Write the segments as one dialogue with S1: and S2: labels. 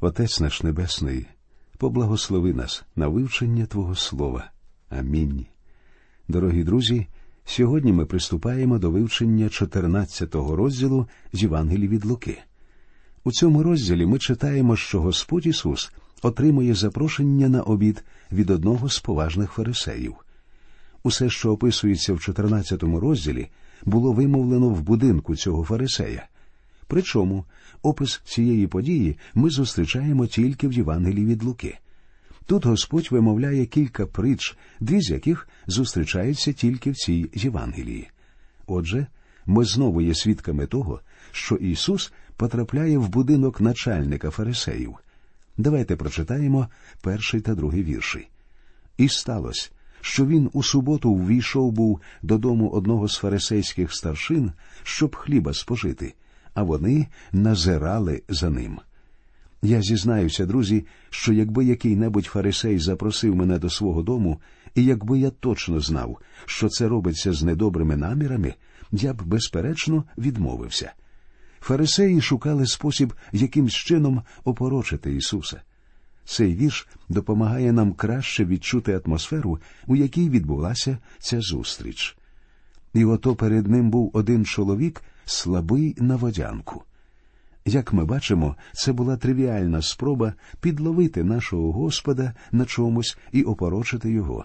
S1: Отець наш Небесний, поблагослови нас на вивчення Твого Слова. Амінь. Дорогі друзі, сьогодні ми приступаємо до вивчення 14-го розділу з Євангелії від Луки. У цьому розділі ми читаємо, що Господь Ісус отримує запрошення на обід від одного з поважних фарисеїв. Усе, що описується в 14-му розділі, було вимовлено в будинку цього фарисея. Причому опис цієї події ми зустрічаємо тільки в Євангелії від Луки. Тут Господь вимовляє кілька притч, дві з яких зустрічаються тільки в цій Євангелії. Отже, ми знову є свідками того, що Ісус потрапляє в будинок начальника фарисеїв. Давайте прочитаємо перший та другий вірші. І сталося, що він у суботу ввійшов був додому одного з фарисейських старшин, щоб хліба спожити, а вони назирали за ним. Я зізнаюся, друзі, що якби який-небудь фарисей запросив мене до свого дому, і якби я точно знав, що це робиться з недобрими намірами, я б, безперечно, відмовився. Фарисеї шукали спосіб якимсь чином опорочити Ісуса. Цей вірш допомагає нам краще відчути атмосферу, у якій відбулася ця зустріч. І ото перед ним був один чоловік, слабий на водянку. Як ми бачимо, це була тривіальна спроба підловити нашого Господа на чомусь і опорочити його.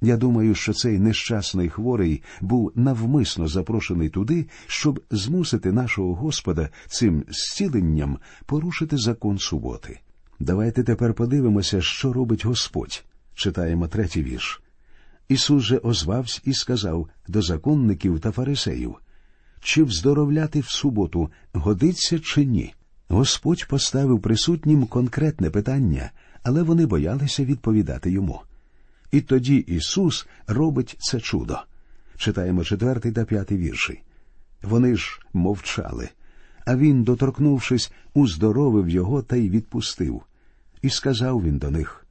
S1: Я думаю, що цей нещасний хворий був навмисно запрошений туди, щоб змусити нашого Господа цим зціленням порушити закон суботи. Давайте тепер подивимося, що робить Господь. Читаємо третій вірш. Ісус же озвався і сказав до законників та фарисеїв чи вздоровляти в суботу годиться чи ні. Господь поставив присутнім конкретне питання, але вони боялися відповідати йому. І тоді Ісус робить це чудо. Читаємо четвертий та п'ятий вірші. Вони ж мовчали, а він, доторкнувшись, уздоровив його та й відпустив. І сказав він до них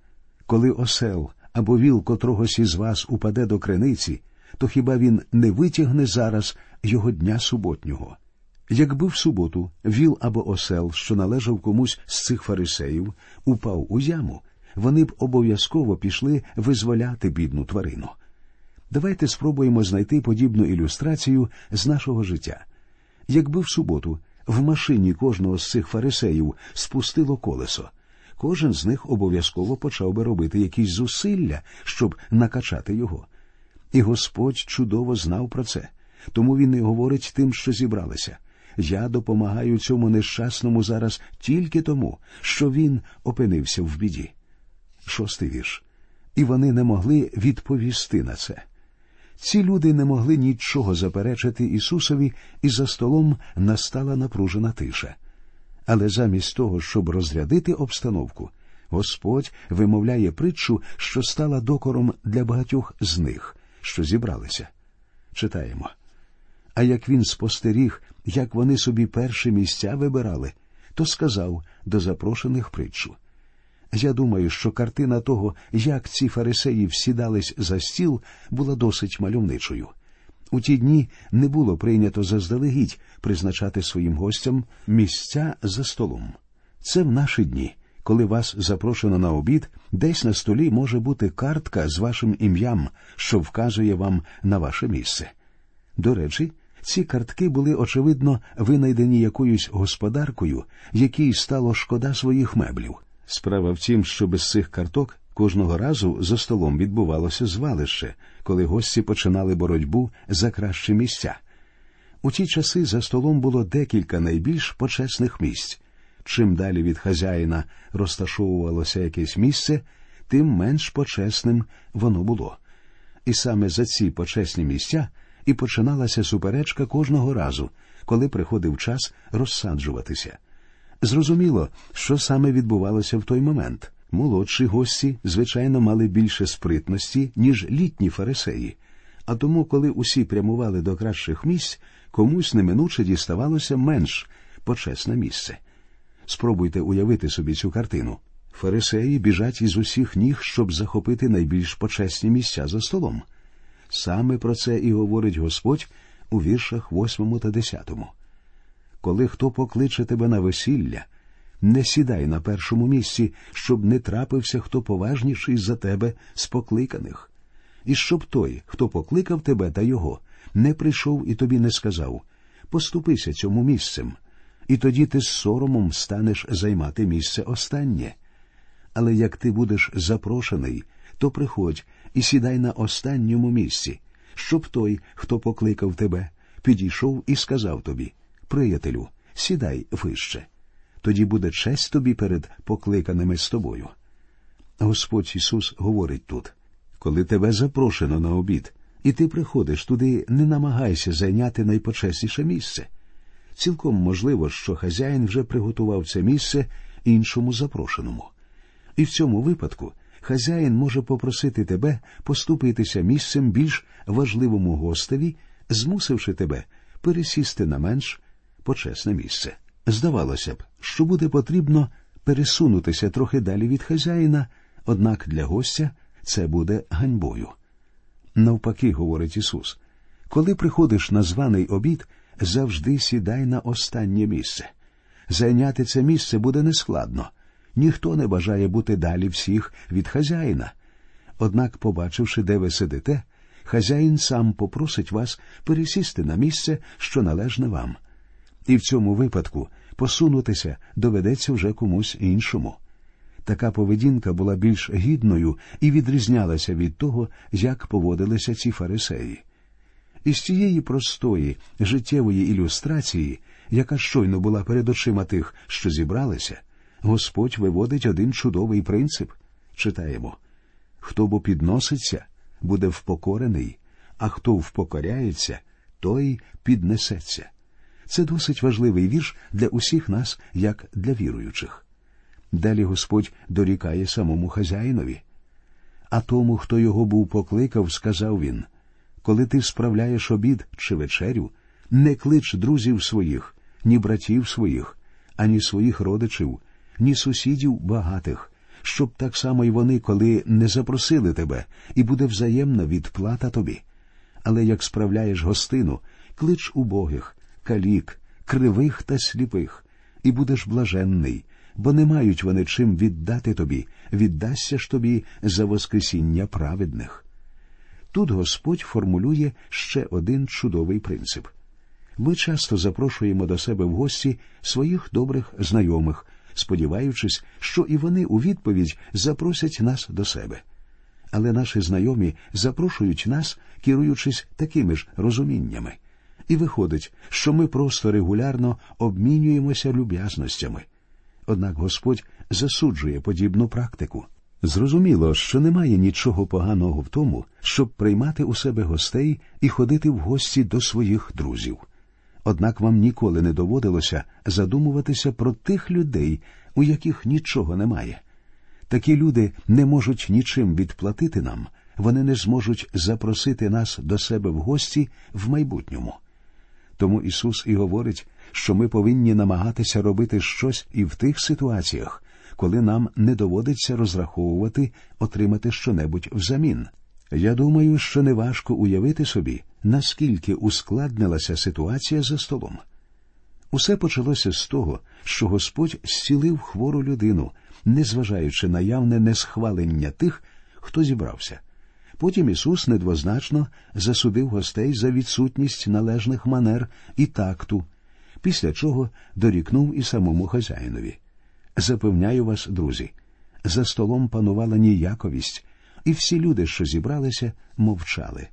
S1: Коли осел або віл котрогось із вас упаде до криниці, то хіба він не витягне зараз його дня суботнього? Якби в суботу віл або осел, що належав комусь з цих фарисеїв, упав у яму, вони б обов'язково пішли визволяти бідну тварину. Давайте спробуємо знайти подібну ілюстрацію з нашого життя. Якби в суботу в машині кожного з цих фарисеїв спустило колесо, кожен з них обов'язково почав би робити якісь зусилля, щоб накачати його. І Господь чудово знав про це, тому він і говорить тим, що зібралися. Я допомагаю цьому нещасному зараз тільки тому, що він опинився в біді. Шостий вірш. І вони не могли відповісти на це. Ці люди не могли нічого заперечити Ісусові, і за столом настала напружена тиша. Але замість того, щоб розрядити обстановку, Господь вимовляє притчу, що стала докором для багатьох з них, що зібралися. Читаємо. А як він спостеріг, як вони собі перші місця вибирали, то сказав до запрошених притчу. Я думаю, що картина того, як ці фарисеї всідались за стіл, була досить мальовничою. У ті дні не було прийнято заздалегідь призначати своїм гостям місця за столом. Це в наші дні, коли вас запрошено на обід, десь на столі може бути картка з вашим ім'ям, що вказує вам на ваше місце. До речі, ці картки були, очевидно, винайдені якоюсь господаркою, якій стало шкода своїх меблів. Справа в тім, що без цих карток кожного разу за столом відбувалося звалище, коли гості починали боротьбу за кращі місця. У ті часи за столом було декілька найбільш почесних місць. Чим далі від хазяїна розташовувалося якесь місце, тим менш почесним воно було. І саме за ці почесні місця і починалася суперечка кожного разу, коли приходив час розсаджуватися. Зрозуміло, що саме відбувалося в той момент. Молодші гості, звичайно, мали більше спритності, ніж літні фарисеї, а тому, коли усі прямували до кращих місць, комусь неминуче діставалося менш почесне місце. Спробуйте уявити собі цю картину. Фарисеї біжать із усіх ніг, щоб захопити найбільш почесні місця за столом. Саме про це і говорить Господь у віршах 8 та 10. Коли хто покличе тебе на весілля, не сідай на першому місці, щоб не трапився хто поважніший за тебе з покликаних. І щоб той, хто покликав тебе та його, не прийшов і тобі не сказав поступися цьому місцем, і тоді ти з соромом станеш займати місце останнє. Але як ти будеш запрошений, то приходь і сідай на останньому місці, щоб той, хто покликав тебе, підійшов і сказав тобі Приятелю, сідай вище. Тоді буде честь тобі перед покликаними з тобою. Господь Ісус говорить тут коли тебе запрошено на обід, і ти приходиш туди, не намагайся зайняти найпочесніше місце. Цілком можливо, що хазяїн вже приготував це місце іншому запрошеному. І в цьому випадку хазяїн може попросити тебе поступитися місцем більш важливому гостеві, змусивши тебе пересісти на менш почесне місце. Здавалося б, що буде потрібно пересунутися трохи далі від хазяїна, однак для гостя це буде ганьбою. Навпаки, говорить Ісус, коли приходиш на званий обід, завжди сідай на останнє місце. Зайняти це місце буде нескладно. Ніхто не бажає бути далі всіх від хазяїна. Однак, побачивши, де ви сидите, хазяїн сам попросить вас пересісти на місце, що належне вам. І в цьому випадку посунутися доведеться вже комусь іншому. Така поведінка була більш гідною і відрізнялася від того, як поводилися ці фарисеї. Із цієї простої життєвої ілюстрації, яка щойно була перед очима тих, що зібралися, Господь виводить один чудовий принцип читаємо хто бо підноситься, буде впокорений, а хто впокоряється, той піднесеться. Це досить важливий вірш для усіх нас, як для віруючих. Далі Господь дорікає самому хазяїнові. А тому, хто його був покликав, сказав він коли ти справляєш обід чи вечерю, не клич друзів своїх, ні братів своїх, ані своїх родичів, ні сусідів багатих, щоб так само й вони, коли не запросили тебе, і буде взаємна відплата тобі. Але як справляєш гостину, клич убогих, калік, кривих та сліпих, і будеш блаженний, бо не мають вони чим віддати тобі, віддасться ж тобі за Воскресіння праведних. Тут Господь формулює ще один чудовий принцип. Ми часто запрошуємо до себе в гості своїх добрих знайомих, сподіваючись, що і вони у відповідь запросять нас до себе. Але наші знайомі запрошують нас, керуючись такими ж розуміннями. І виходить, що ми просто регулярно обмінюємося люб'язностями. Однак Господь засуджує подібну практику. Зрозуміло, що немає нічого поганого в тому, щоб приймати у себе гостей і ходити в гості до своїх друзів. Однак вам ніколи не доводилося задумуватися про тих людей, у яких нічого немає. Такі люди не можуть нічим відплатити нам, вони не зможуть запросити нас до себе в гості в майбутньому. Тому Ісус і говорить, що ми повинні намагатися робити щось і в тих ситуаціях, коли нам не доводиться розраховувати отримати щонебудь взамін. Я думаю, що неважко уявити собі, наскільки ускладнилася ситуація за столом. Усе почалося з того, що Господь зцілив хвору людину, незважаючи на явне несхвалення тих, хто зібрався. Потім Ісус недвозначно засудив гостей за відсутність належних манер і такту, після чого дорікнув і самому хазяїнові. Запевняю вас, друзі, за столом панувала ніяковість, і всі люди, що зібралися, мовчали.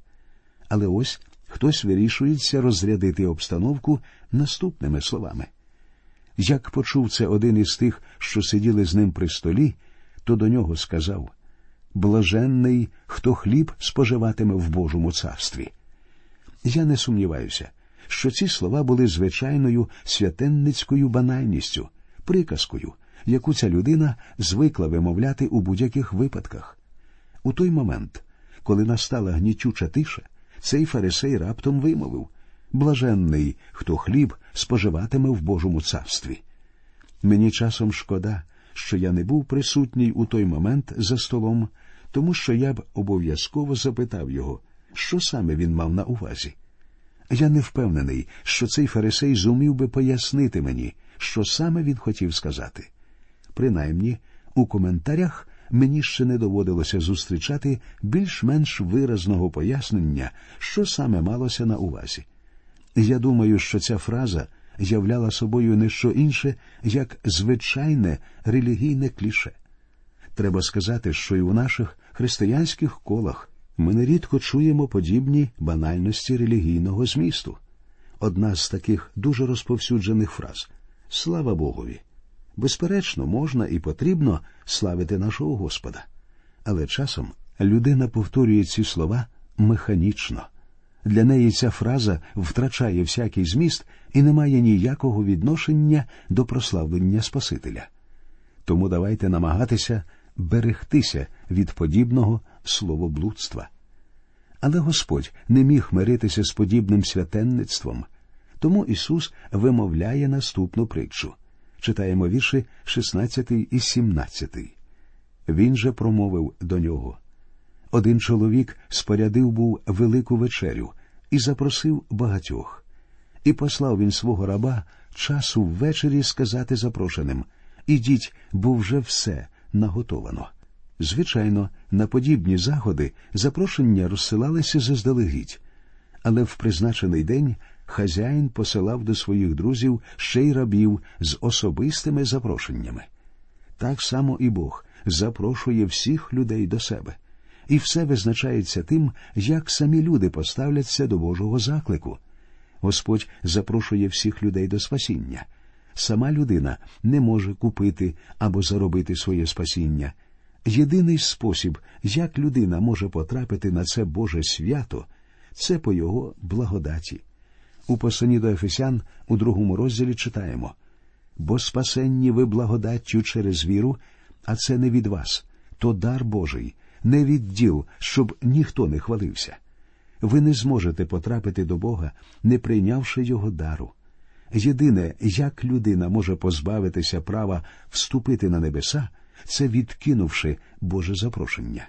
S1: Але ось хтось вирішується розрядити обстановку наступними словами. Як почув це один із тих, що сиділи з ним при столі, то до нього сказав Блаженний, хто хліб споживатиме в Божому царстві. Я не сумніваюся, що ці слова були звичайною святенницькою банальністю, приказкою, яку ця людина звикла вимовляти у будь-яких випадках. У той момент, коли настала гнітюча тиша, цей фарисей раптом вимовив Блаженний, хто хліб споживатиме в Божому царстві. Мені часом шкода, що я не був присутній у той момент за столом, тому що я б обов'язково запитав його, що саме він мав на увазі. Я не впевнений, що цей фарисей зумів би пояснити мені, що саме він хотів сказати. Принаймні у коментарях мені ще не доводилося зустрічати більш-менш виразного пояснення, що саме малося на увазі. Я думаю, що ця фраза являла собою не що інше, як звичайне релігійне кліше. Треба сказати, що і у наших християнських колах ми нерідко чуємо подібні банальності релігійного змісту. Одна з таких дуже розповсюджених фраз Слава Богові! Безперечно, можна і потрібно славити нашого Господа. Але часом людина повторює ці слова механічно. Для неї ця фраза втрачає всякий зміст і не має ніякого відношення до прославлення Спасителя. Тому давайте намагатися берегтися від подібного словоблудства. Але Господь не міг миритися з подібним святенництвом, тому Ісус вимовляє наступну притчу. Читаємо вірші 16 і 17. Він же промовив до нього. Один чоловік спорядив був велику вечерю і запросив багатьох. І послав він свого раба часу ввечері сказати запрошеним Ідіть, бо вже все наготовано. Звичайно, на подібні заходи запрошення розсилалися заздалегідь, але в призначений день хазяїн посилав до своїх друзів ще й рабів з особистими запрошеннями. Так само і Бог запрошує всіх людей до себе, і все визначається тим, як самі люди поставляться до Божого заклику. Господь запрошує всіх людей до спасіння. Сама людина не може купити або заробити своє спасіння. Єдиний спосіб, як людина може потрапити на це Боже свято, це по його благодаті. У посланні до Ефесян у другому розділі читаємо бо спасенні ви благодаттю через віру, а це не від вас, то дар Божий, не від діл, щоб ніхто не хвалився. Ви не зможете потрапити до Бога, не прийнявши Його дару. Єдине, як людина може позбавитися права вступити на небеса, це відкинувши Боже запрошення.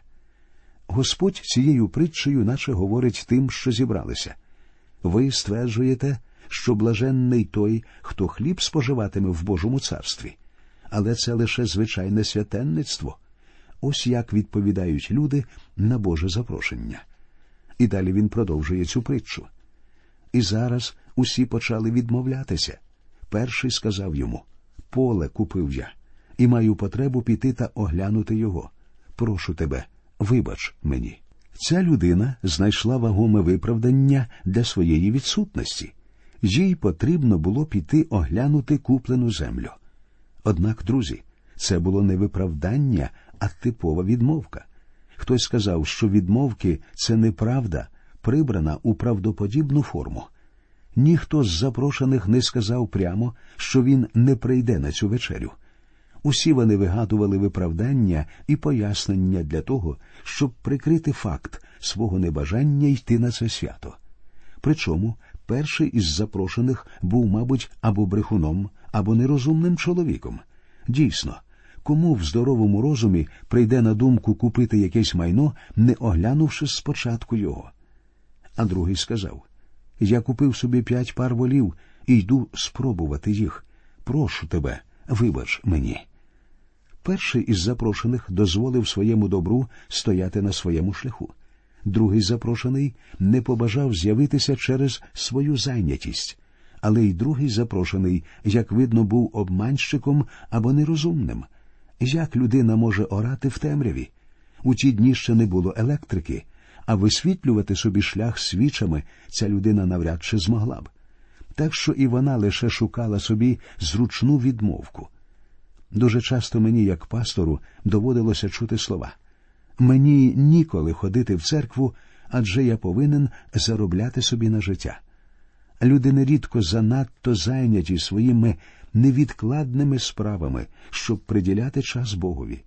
S1: Господь цією притчею наче говорить тим, що зібралися. Ви стверджуєте, що блаженний той, хто хліб споживатиме в Божому царстві, але це лише звичайне святенництво. Ось як відповідають люди на Боже запрошення. І далі він продовжує цю притчу. І зараз усі почали відмовлятися. Перший сказав йому Поле купив я, і маю потребу піти та оглянути його. Прошу тебе, вибач мені. Ця людина знайшла вагоме виправдання для своєї відсутності. Їй потрібно було піти оглянути куплену землю. Однак, друзі, це було не виправдання, а типова відмовка. Хтось сказав, що відмовки це неправда, прибрана у правдоподібну форму. Ніхто з запрошених не сказав прямо, що він не прийде на цю вечерю. Усі вони вигадували виправдання і пояснення для того, щоб прикрити факт свого небажання йти на це свято. Причому перший із запрошених був, мабуть, або брехуном, або нерозумним чоловіком. Дійсно, кому в здоровому розумі прийде на думку купити якесь майно, не оглянувши спочатку його. А другий сказав Я купив собі п'ять пар волів і йду спробувати їх. Прошу тебе, вибач мені. Перший із запрошених дозволив своєму добру стояти на своєму шляху. Другий запрошений не побажав з'явитися через свою зайнятість, але й другий запрошений, як видно, був обманщиком або нерозумним. Як людина може орати в темряві? У ті дні ще не було електрики, а висвітлювати собі шлях свічами ця людина навряд чи змогла б. Так що і вона лише шукала собі зручну відмовку. Дуже часто мені, як пастору, доводилося чути слова. Мені ніколи ходити в церкву, адже я повинен заробляти собі на життя. Люди нерідко занадто зайняті своїми невідкладними справами, щоб приділяти час Богові.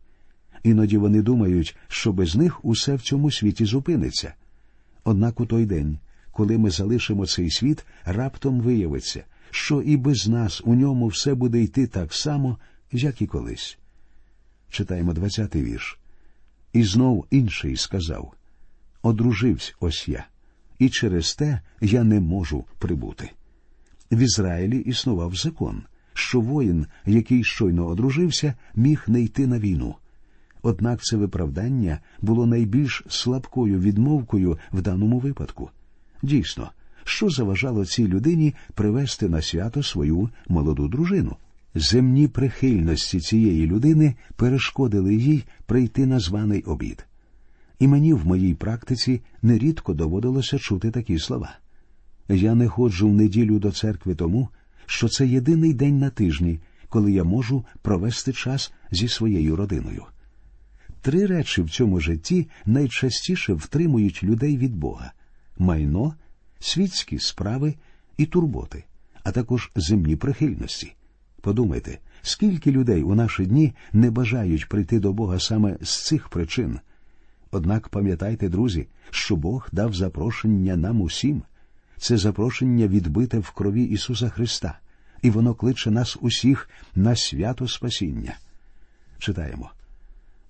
S1: Іноді вони думають, що без них усе в цьому світі зупиниться. Однак у той день, коли ми залишимо цей світ, раптом виявиться, що і без нас у ньому все буде йти так само, як і колись. Читаємо двадцятий вірш. І знов інший сказав Одружився ось я, і через те я не можу прибути. В Ізраїлі існував закон, що воїн, який щойно одружився, міг не йти на війну. Однак це виправдання було найбільш слабкою відмовкою в даному випадку. Дійсно, що заважало цій людині привести на свято свою молоду дружину. Земні прихильності цієї людини перешкодили їй прийти на званий обід. І мені в моїй практиці нерідко доводилося чути такі слова. Я не ходжу в неділю до церкви тому, що це єдиний день на тижні, коли я можу провести час зі своєю родиною. Три речі в цьому житті найчастіше втримують людей від Бога майно, світські справи і турботи, а також земні прихильності. Подумайте, скільки людей у наші дні не бажають прийти до Бога саме з цих причин. Однак пам'ятайте, друзі, що Бог дав запрошення нам усім. Це запрошення відбите в крові Ісуса Христа, і воно кличе нас усіх на свято Спасіння. Читаємо.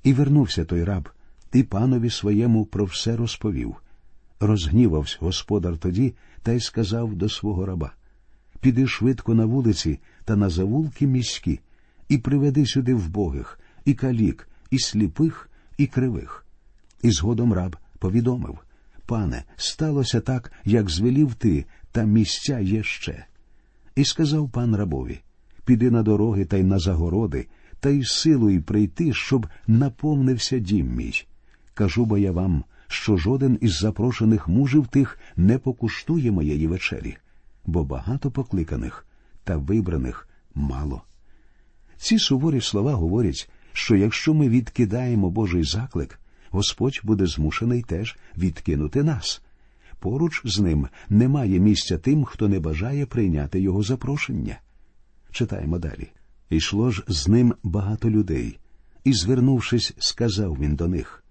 S1: І вернувся той раб, і панові своєму про все розповів. Розгнівався господар тоді та й сказав до свого раба Піди швидко на вулиці та на завулки міські, і приведи сюди вбогих, і калік, і сліпих, і кривих. І згодом раб повідомив Пане, сталося так, як звелів ти, та місця є ще. І сказав пан рабові Піди на дороги та й на загороди, та й силою прийти, щоб наповнився дім мій. Кажу бо я вам, що жоден із запрошених мужів тих не покуштує моєї вечері, бо багато покликаних та вибраних мало. Ці суворі слова говорять, що якщо ми відкидаємо Божий заклик, Господь буде змушений теж відкинути нас. Поруч з ним немає місця тим, хто не бажає прийняти його запрошення. Читаємо далі. Ішло ж з ним багато людей, і, звернувшись, сказав він до них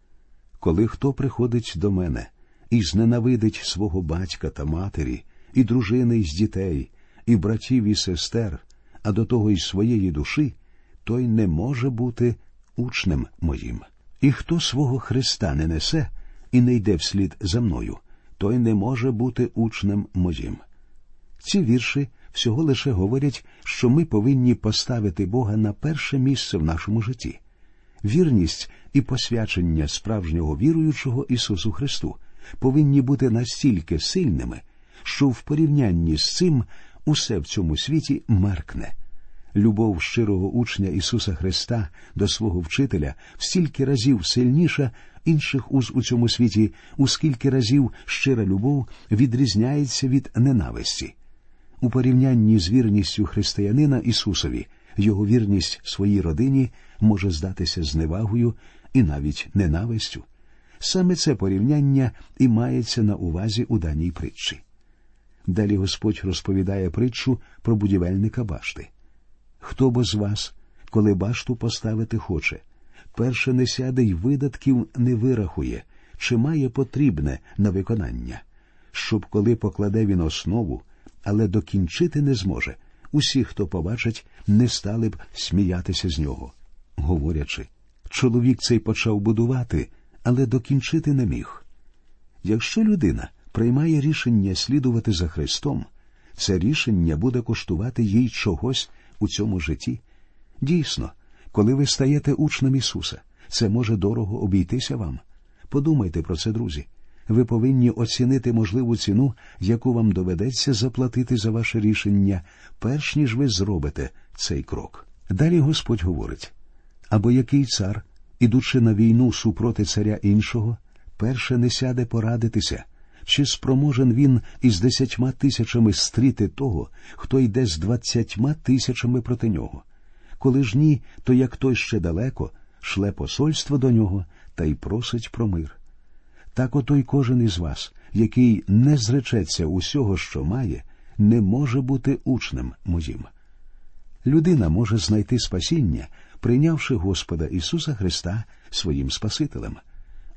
S1: Коли хто приходить до мене і зненавидить свого батька та матері, і дружини з дітей, і братів і сестер, а до того й своєї душі, той не може бути учнем моїм. І хто свого Христа не несе і не йде вслід за мною, той не може бути учнем моїм. Ці вірші всього лише говорять, що ми повинні поставити Бога на перше місце в нашому житті. Вірність і посвячення справжнього віруючого Ісусу Христу повинні бути настільки сильними, що в порівнянні з цим усе в цьому світі меркне. Любов щирого учня Ісуса Христа до свого вчителя в стільки разів сильніша інших уз у цьому світі, у скільки разів щира любов відрізняється від ненависті. У порівнянні з вірністю християнина Ісусові, його вірність своїй родині може здатися зневагою і навіть ненавистю. Саме це порівняння і мається на увазі у даній притчі. Далі Господь розповідає притчу про будівельника башти. Хто бо з вас, коли башту поставити хоче, перше не сяде й видатків не вирахує, чи має потрібне на виконання, щоб коли покладе він основу, але докінчити не зможе. Усі, хто побачить, не стали б сміятися з нього. Говорячи, чоловік цей почав будувати, але докінчити не міг. Якщо людина приймає рішення слідувати за Христом, це рішення буде коштувати їй чогось у цьому житті. Дійсно, коли ви стаєте учнем Ісуса, це може дорого обійтися вам. Подумайте про це, друзі. Ви повинні оцінити можливу ціну, яку вам доведеться заплатити за ваше рішення, перш ніж ви зробите цей крок. Далі Господь говорить або який цар, ідучи на війну супроти царя іншого, перше не сяде порадитися, чи спроможен він із десятьма тисячами стріти того, хто йде з двадцятьма тисячами проти нього. Коли ж ні, то як той ще далеко, шле посольство до нього та й просить про мир. Так ото й кожен із вас, який не зречеться усього, що має, не може бути учнем моїм. Людина може знайти спасіння, прийнявши Господа Ісуса Христа своїм Спасителем.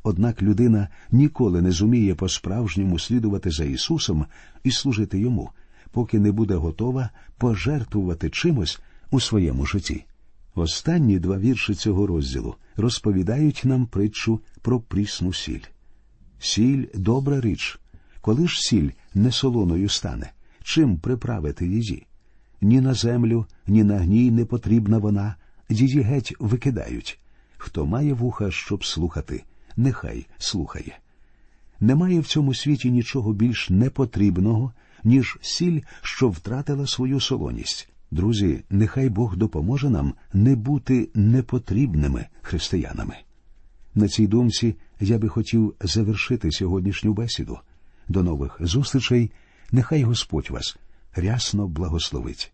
S1: Однак людина ніколи не зуміє по-справжньому слідувати за Ісусом і служити йому, поки не буде готова пожертвувати чимось у своєму житті. Останні два вірші цього розділу розповідають нам притчу про прісну сіль. Сіль добра річ. Коли ж сіль не солоною стане, чим приправити її? ні на землю, ні на гній не потрібна вона, її геть викидають. Хто має вуха, щоб слухати, нехай слухає. Немає в цьому світі нічого більш непотрібного, ніж сіль, що втратила свою солоність. Друзі, нехай Бог допоможе нам не бути непотрібними християнами. На цій думці я би хотів завершити сьогоднішню бесіду. До нових зустрічей. Нехай Господь вас рясно благословить.